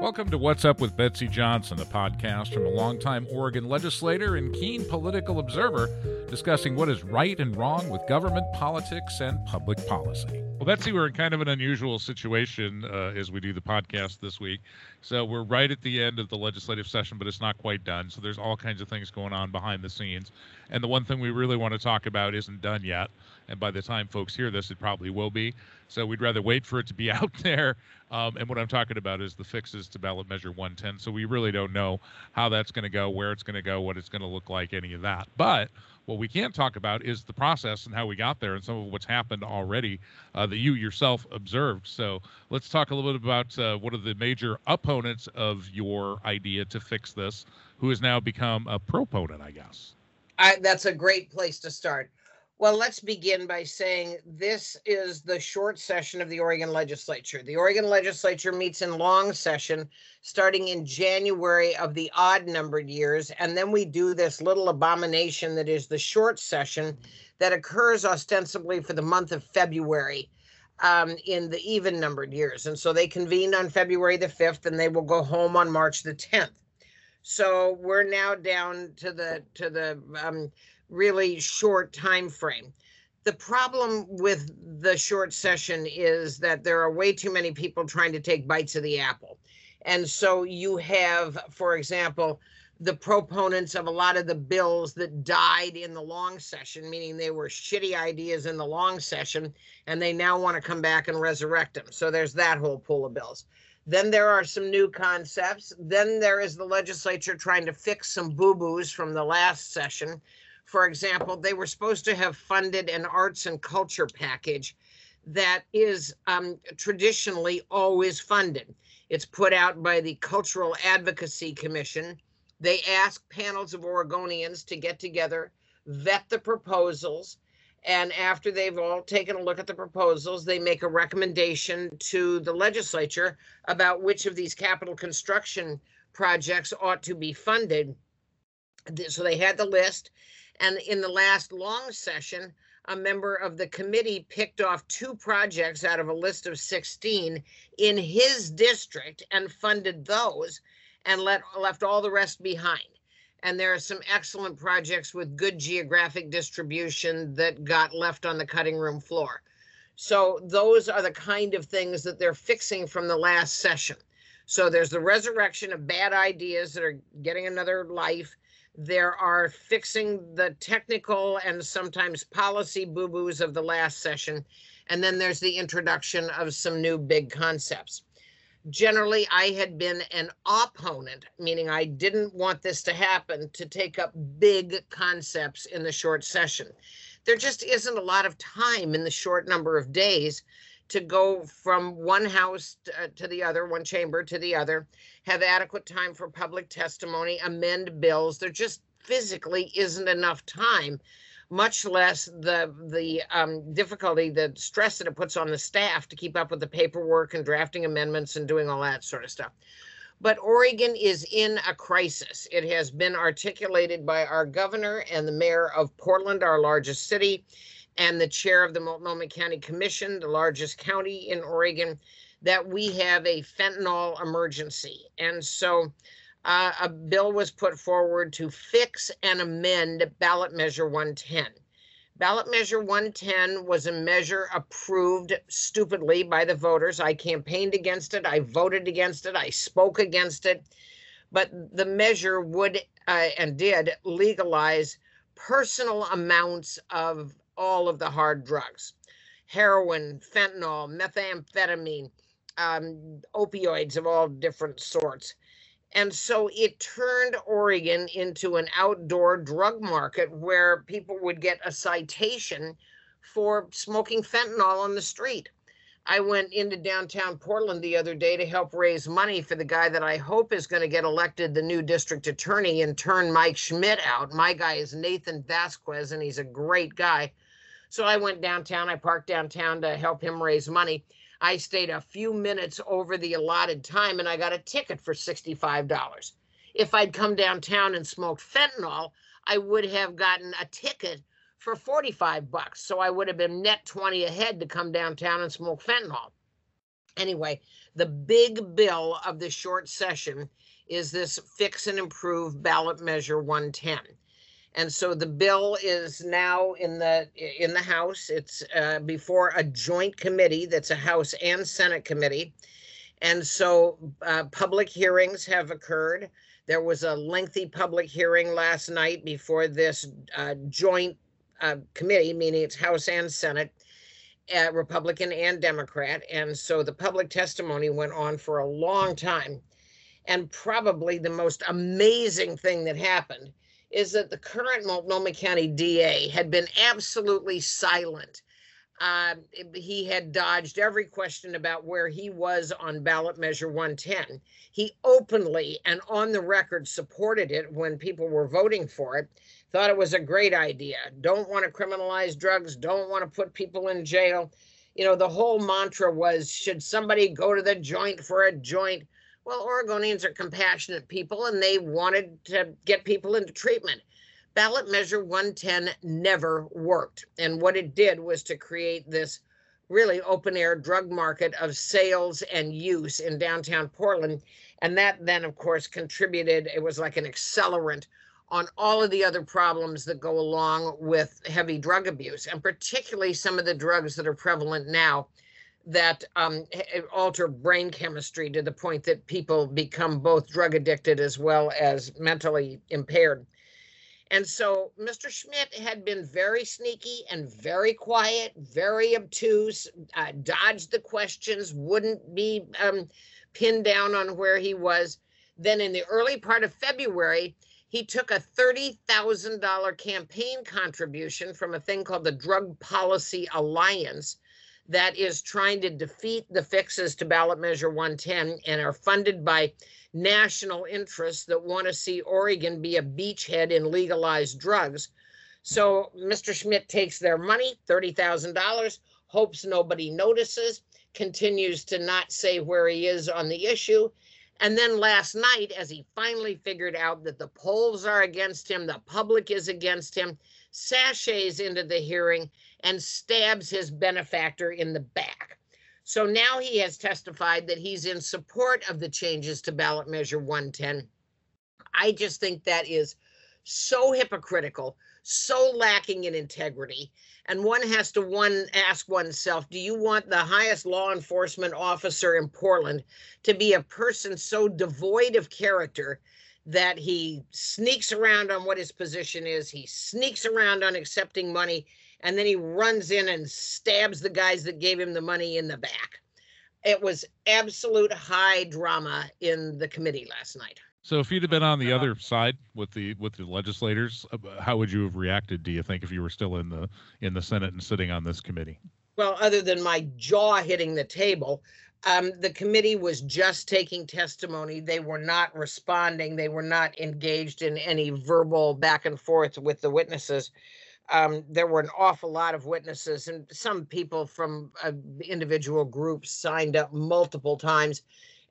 Welcome to What's Up with Betsy Johnson, a podcast from a longtime Oregon legislator and keen political observer discussing what is right and wrong with government, politics, and public policy. Well, Betsy, we're in kind of an unusual situation uh, as we do the podcast this week. So we're right at the end of the legislative session, but it's not quite done. So there's all kinds of things going on behind the scenes. And the one thing we really want to talk about isn't done yet. And by the time folks hear this, it probably will be. So we'd rather wait for it to be out there. Um, and what I'm talking about is the fixes to ballot measure 110. So we really don't know how that's going to go, where it's going to go, what it's going to look like, any of that. But what we can talk about is the process and how we got there and some of what's happened already uh, that you yourself observed. So let's talk a little bit about uh, one of the major opponents of your idea to fix this, who has now become a proponent, I guess. I, that's a great place to start. Well, let's begin by saying this is the short session of the Oregon legislature. The Oregon legislature meets in long session starting in January of the odd numbered years. And then we do this little abomination that is the short session that occurs ostensibly for the month of February um, in the even numbered years. And so they convened on February the 5th and they will go home on March the 10th. So we're now down to the to the um, really short time frame. The problem with the short session is that there are way too many people trying to take bites of the apple. And so you have, for example, the proponents of a lot of the bills that died in the long session, meaning they were shitty ideas in the long session, and they now want to come back and resurrect them. So there's that whole pool of bills. Then there are some new concepts. Then there is the legislature trying to fix some boo boos from the last session for example, they were supposed to have funded an arts and culture package that is um, traditionally always funded. It's put out by the Cultural Advocacy Commission. They ask panels of Oregonians to get together, vet the proposals, and after they've all taken a look at the proposals, they make a recommendation to the legislature about which of these capital construction projects ought to be funded. So they had the list. And in the last long session, a member of the committee picked off two projects out of a list of 16 in his district and funded those and let, left all the rest behind. And there are some excellent projects with good geographic distribution that got left on the cutting room floor. So those are the kind of things that they're fixing from the last session. So there's the resurrection of bad ideas that are getting another life there are fixing the technical and sometimes policy boo boos of the last session. And then there's the introduction of some new big concepts. Generally, I had been an opponent, meaning I didn't want this to happen, to take up big concepts in the short session. There just isn't a lot of time in the short number of days to go from one house uh, to the other, one chamber to the other, have adequate time for public testimony, amend bills. There just physically isn't enough time, much less the the um, difficulty, the stress that it puts on the staff to keep up with the paperwork and drafting amendments and doing all that sort of stuff. But Oregon is in a crisis. It has been articulated by our governor and the mayor of Portland, our largest city and the chair of the Multnomah County Commission, the largest county in Oregon, that we have a fentanyl emergency. And so uh, a bill was put forward to fix and amend ballot measure 110. Ballot measure 110 was a measure approved stupidly by the voters. I campaigned against it, I voted against it, I spoke against it. But the measure would uh, and did legalize personal amounts of all of the hard drugs heroin, fentanyl, methamphetamine, um, opioids of all different sorts. And so it turned Oregon into an outdoor drug market where people would get a citation for smoking fentanyl on the street. I went into downtown Portland the other day to help raise money for the guy that I hope is going to get elected the new district attorney and turn Mike Schmidt out. My guy is Nathan Vasquez, and he's a great guy. So I went downtown. I parked downtown to help him raise money. I stayed a few minutes over the allotted time and I got a ticket for $65. If I'd come downtown and smoked fentanyl, I would have gotten a ticket for 45 bucks. So I would have been net 20 ahead to come downtown and smoke fentanyl. Anyway, the big bill of the short session is this fix and improve ballot measure 110. And so the bill is now in the in the House. It's uh, before a joint committee that's a House and Senate committee. And so uh, public hearings have occurred. There was a lengthy public hearing last night before this uh, joint uh, committee, meaning it's House and Senate, uh, Republican and Democrat. And so the public testimony went on for a long time. And probably the most amazing thing that happened is that the current Multnomah County DA had been absolutely silent. Uh, he had dodged every question about where he was on ballot measure 110. He openly and on the record supported it when people were voting for it, thought it was a great idea. Don't want to criminalize drugs, don't want to put people in jail. You know, the whole mantra was should somebody go to the joint for a joint? Well, Oregonians are compassionate people and they wanted to get people into treatment. Ballot measure 110 never worked. And what it did was to create this really open air drug market of sales and use in downtown Portland. And that then, of course, contributed, it was like an accelerant on all of the other problems that go along with heavy drug abuse, and particularly some of the drugs that are prevalent now that um, alter brain chemistry to the point that people become both drug addicted as well as mentally impaired. And so Mr. Schmidt had been very sneaky and very quiet, very obtuse, uh, dodged the questions, wouldn't be um, pinned down on where he was. Then in the early part of February, he took a $30,000 campaign contribution from a thing called the Drug Policy Alliance that is trying to defeat the fixes to ballot measure 110 and are funded by national interests that want to see Oregon be a beachhead in legalized drugs. So Mr. Schmidt takes their money, $30,000, hopes nobody notices, continues to not say where he is on the issue. And then last night, as he finally figured out that the polls are against him, the public is against him, sashays into the hearing and stabs his benefactor in the back. So now he has testified that he's in support of the changes to ballot measure 110. I just think that is so hypocritical, so lacking in integrity. And one has to one ask oneself, do you want the highest law enforcement officer in Portland to be a person so devoid of character that he sneaks around on what his position is, he sneaks around on accepting money, and then he runs in and stabs the guys that gave him the money in the back. It was absolute high drama in the committee last night. So if you'd have been on the other side with the with the legislators, uh, how would you have reacted? Do you think if you were still in the in the Senate and sitting on this committee? Well, other than my jaw hitting the table, um, the committee was just taking testimony. They were not responding. They were not engaged in any verbal back and forth with the witnesses. Um, there were an awful lot of witnesses, and some people from uh, individual groups signed up multiple times.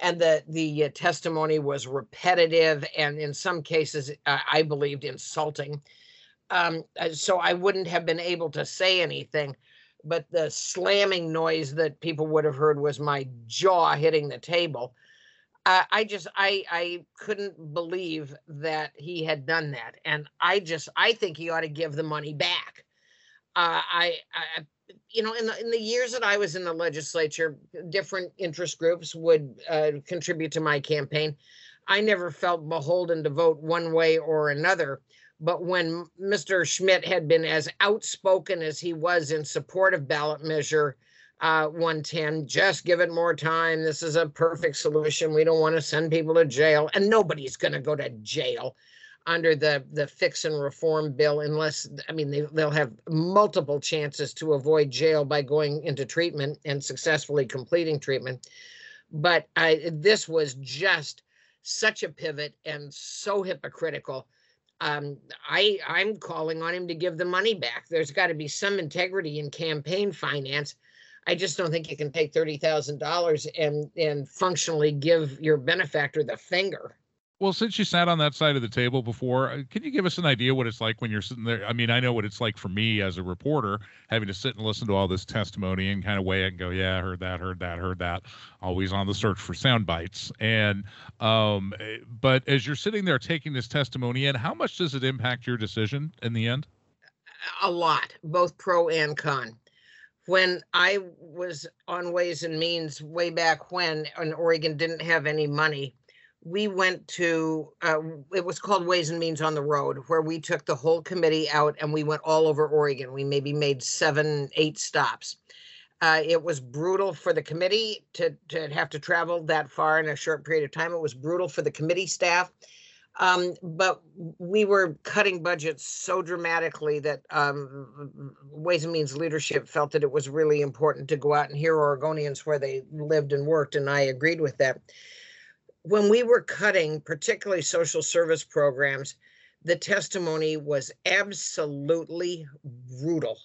And the the uh, testimony was repetitive, and in some cases, uh, I believed insulting. Um, uh, so I wouldn't have been able to say anything but the slamming noise that people would have heard was my jaw hitting the table. Uh, I just I I couldn't believe that he had done that, and I just I think he ought to give the money back. Uh, I, I you know in the in the years that I was in the legislature, different interest groups would uh, contribute to my campaign. I never felt beholden to vote one way or another. But when Mr. Schmidt had been as outspoken as he was in support of ballot measure uh, 110, just give it more time. This is a perfect solution. We don't want to send people to jail, and nobody's going to go to jail under the the fix and reform bill unless i mean they, they'll have multiple chances to avoid jail by going into treatment and successfully completing treatment but I, this was just such a pivot and so hypocritical um, I I'm calling on him to give the money back. There's got to be some integrity in campaign finance. I just don't think you can take thirty thousand dollars and and functionally give your benefactor the finger. Well, since you sat on that side of the table before, uh, can you give us an idea what it's like when you're sitting there? I mean, I know what it's like for me as a reporter, having to sit and listen to all this testimony and kind of weigh it and go, yeah, heard that, heard that, heard that. Always on the search for sound bites. And, um, eh, but as you're sitting there taking this testimony in, how much does it impact your decision in the end? A lot, both pro and con when I was on Ways and Means way back when, and Oregon didn't have any money, we went to uh, it was called ways and means on the road where we took the whole committee out and we went all over oregon. We maybe made seven eight stops. Uh, it was brutal for the committee to, to have to travel that far in a short period of time. It was brutal for the committee staff um, but we were cutting budgets so dramatically that um, ways and means leadership felt that it was really important to go out and hear oregonians where they lived and worked and i agreed with that when we were cutting, particularly social service programs, the testimony was absolutely brutal.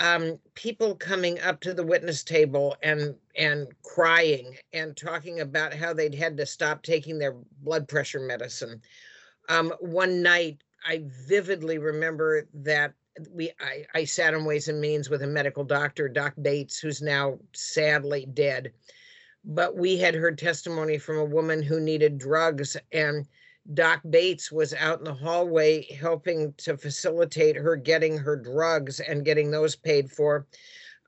Um, people coming up to the witness table and and crying and talking about how they'd had to stop taking their blood pressure medicine. Um, one night, I vividly remember that we I, I sat on Ways and Means with a medical doctor, Doc Bates, who's now sadly dead but we had heard testimony from a woman who needed drugs and Doc Bates was out in the hallway helping to facilitate her getting her drugs and getting those paid for.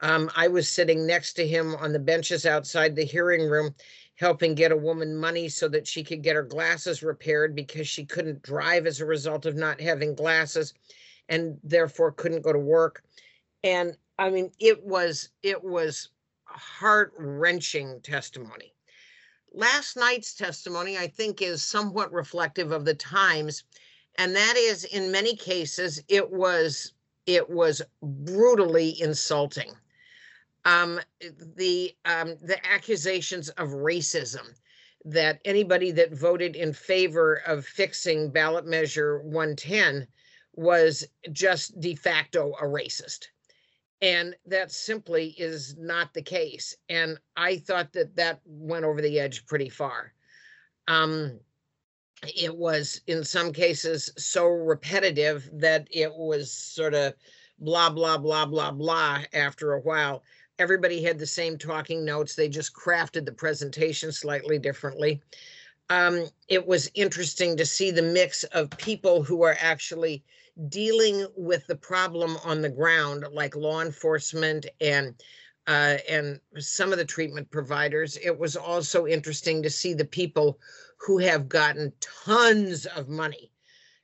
Um, I was sitting next to him on the benches outside the hearing room, helping get a woman money so that she could get her glasses repaired because she couldn't drive as a result of not having glasses and therefore couldn't go to work. And I mean, it was, it was heart wrenching testimony. Last night's testimony, I think, is somewhat reflective of the times, and that is in many cases it was it was brutally insulting. Um, the um, the accusations of racism that anybody that voted in favor of fixing ballot measure 110 was just de facto a racist and that simply is not the case. And i thought that that went over the edge pretty far. Um, it was in some cases so repetitive that it was sort of blah blah blah blah blah after a while. Everybody had the same talking notes. They just crafted the presentation slightly differently. Um, it was interesting to see the mix of people who are actually dealing with the problem on the ground, like law enforcement and uh, and some of the treatment providers. It was also interesting to see the people who have gotten tons of money,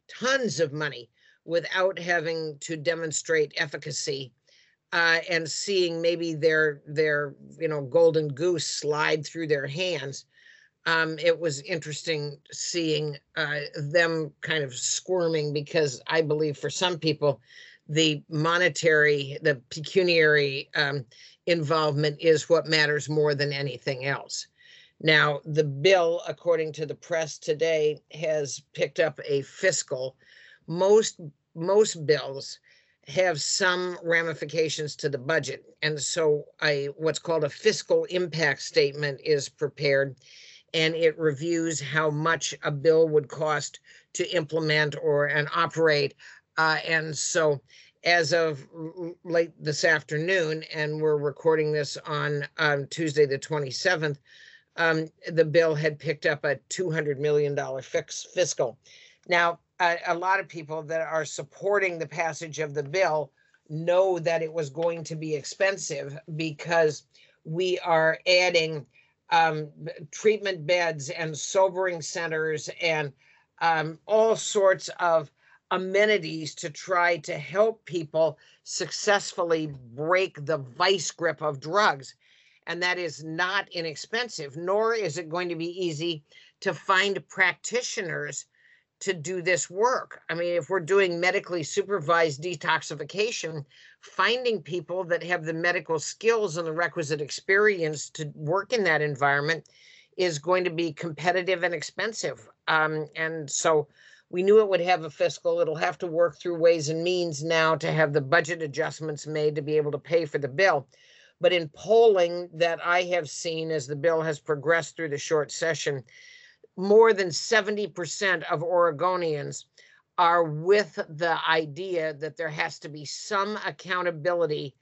tons of money without having to demonstrate efficacy uh, and seeing maybe their their you know golden goose slide through their hands um, it was interesting seeing uh, them kind of squirming because I believe for some people, the monetary, the pecuniary um, involvement is what matters more than anything else. Now, the bill, according to the press today, has picked up a fiscal. Most most bills have some ramifications to the budget, and so a what's called a fiscal impact statement is prepared and it reviews how much a bill would cost to implement or and operate. Uh, and so as of late this afternoon, and we're recording this on um, Tuesday, the 27th, um, the bill had picked up a $200 million fix, fiscal. Now, a, a lot of people that are supporting the passage of the bill know that it was going to be expensive because we are adding um, treatment beds and sobering centers and um, all sorts of amenities to try to help people successfully break the vice grip of drugs. And that is not inexpensive, nor is it going to be easy to find practitioners to do this work. I mean, if we're doing medically supervised detoxification, finding people that have the medical skills and the requisite experience to work in that environment is going to be competitive and expensive. Um, and so we knew it would have a fiscal. It'll have to work through ways and means now to have the budget adjustments made to be able to pay for the bill. But in polling that I have seen as the bill has progressed through the short session, more than 70% of Oregonians are with the idea that there has to be some accountability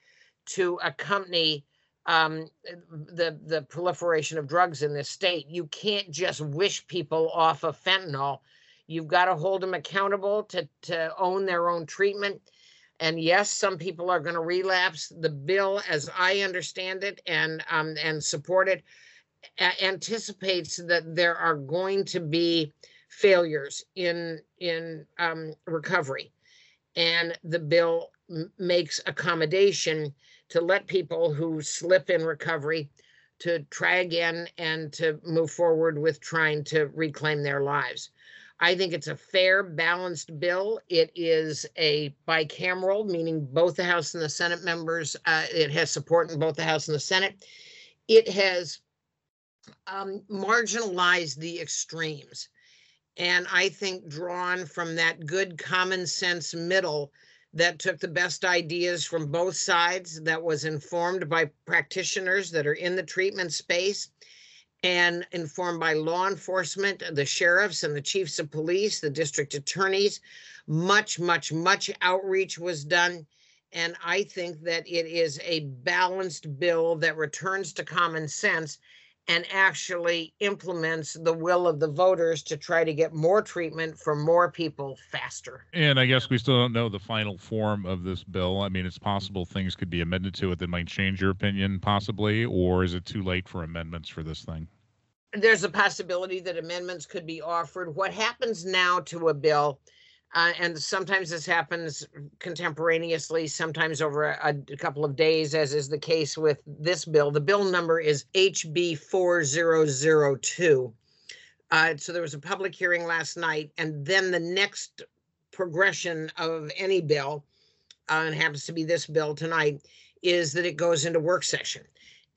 to accompany um, the the proliferation of drugs in this state. You can't just wish people off of fentanyl. You've got to hold them accountable to to own their own treatment. And yes, some people are going to relapse. The bill, as I understand it and um, and support it, anticipates that there are going to be failures in in um, recovery, and the bill makes accommodation to let people who slip in recovery to try again and to move forward with trying to reclaim their lives. I think it's a fair, balanced bill. It is a bicameral, meaning both the House and the Senate members. Uh, it has support in both the House and the Senate. It has um, marginalized the extremes. And I think drawn from that good common sense middle that took the best ideas from both sides, that was informed by practitioners that are in the treatment space and informed by law enforcement, the sheriffs and the chiefs of police, the district attorneys. Much, much, much outreach was done. And I think that it is a balanced bill that returns to common sense and actually implements the will of the voters to try to get more treatment for more people faster. And I guess we still don't know the final form of this bill. I mean, it's possible things could be amended to it that might change your opinion, possibly, or is it too late for amendments for this thing? There's a possibility that amendments could be offered. What happens now to a bill uh, and sometimes this happens contemporaneously, sometimes over a, a, couple of days, as is the case with this bill. The bill number is HB 4002. Uh, so there was a public hearing last night, and then the next progression of any bill, uh, and happens to be this bill tonight, is that it goes into work session.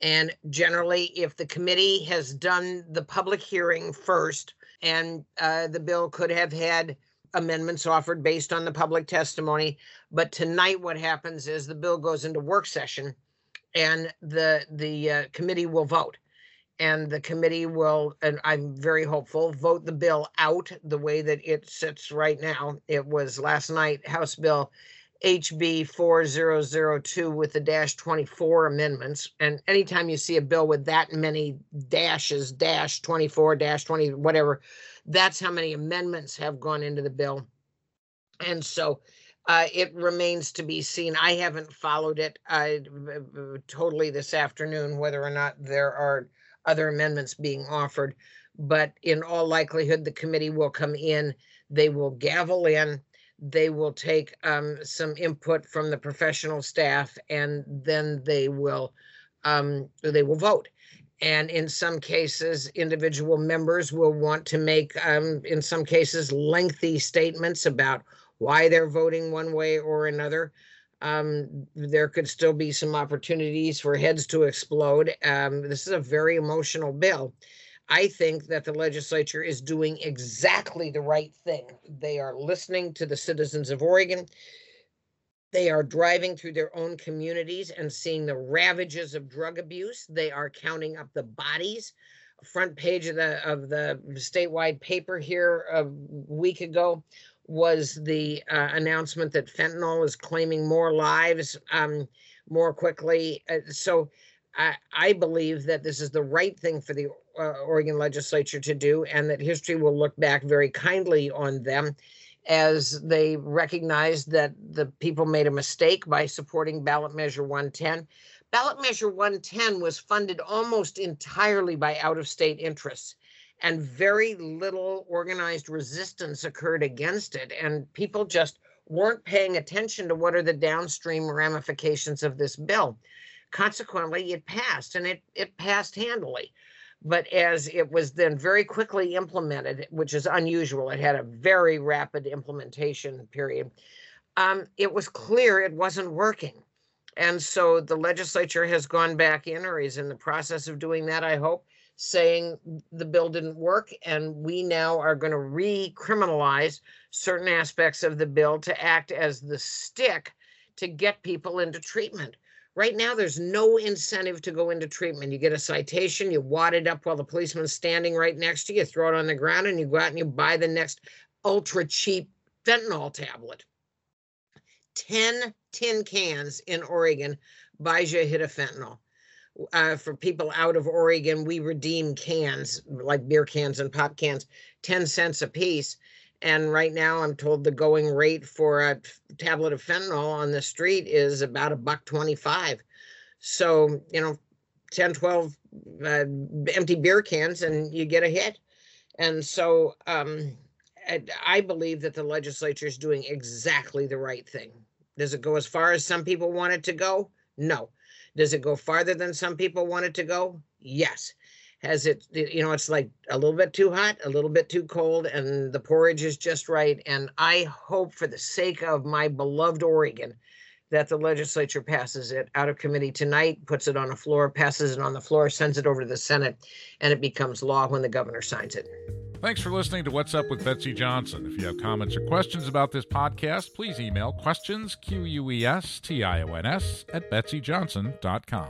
And generally, if the committee has done the public hearing first, and uh, the bill could have had amendments offered based on the public testimony. But tonight, what happens is the bill goes into work session and the, the uh, committee will vote. And the committee will, and I'm very hopeful, vote the bill out the way that it sits right now. It was last night, House Bill HB 4002 with the dash 24 amendments. And anytime you see a bill with that many dashes, dash 24, dash 20, whatever, that's how many amendments have gone into the bill. And so uh, it remains to be seen. I haven't followed it uh, totally this afternoon, whether or not there are other amendments being offered. But in all likelihood, the committee will come in, they will gavel in, they will take um, some input from the professional staff, and then they will um, they will vote. And in some cases, individual members will want to make, um, in some cases, lengthy statements about why they're voting one way or another. Um, there could still be some opportunities for heads to explode. Um, this is a very emotional bill. I think that the legislature is doing exactly the right thing. They are listening to the citizens of Oregon. They are driving through their own communities and seeing the ravages of drug abuse. They are counting up the bodies. Front page of the of the statewide paper here a week ago was the uh, announcement that fentanyl is claiming more lives um, more quickly. Uh, so I, I, believe that this is the right thing for the uh, Oregon legislature to do, and that history will look back very kindly on them as they recognized that the people made a mistake by supporting ballot measure 110. Ballot measure 110 was funded almost entirely by out of state interests, and very little organized resistance occurred against it. And people just weren't paying attention to what are the downstream ramifications of this bill. Consequently, it passed and it, it passed handily. But as it was then very quickly implemented, which is unusual, it had a very rapid implementation period. Um, it was clear it wasn't working. And so the legislature has gone back in or is in the process of doing that, I hope, saying the bill didn't work. And we now are going to recriminalize certain aspects of the bill to act as the stick to get people into treatment Right now, there's no incentive to go into treatment. You get a citation, you wad it up while the policeman's standing right next to you, throw it on the ground, and you go out and you buy the next ultra cheap fentanyl tablet. 10 tin cans in Oregon you a hit of fentanyl. Uh, for people out of Oregon, we redeem cans like beer cans and pop cans, 10 cents a piece. And right now, I'm told the going rate for a tablet of fentanyl on the street is about a buck 25. So, you know, 10, 12 uh, empty beer cans and you get a hit. And so um, I believe that the legislature is doing exactly the right thing. Does it go as far as some people want it to go? No. Does it go farther than some people want it to go? Yes. Has it, you know, it's like a little bit too hot, a little bit too cold, and the porridge is just right. And I hope, for the sake of my beloved Oregon, that the legislature passes it out of committee tonight, puts it on the floor, passes it on the floor, sends it over to the Senate, and it becomes law when the governor signs it. Thanks for listening to What's Up with Betsy Johnson. If you have comments or questions about this podcast, please email questions, Q U E S T I O N S, at betsyjohnson.com.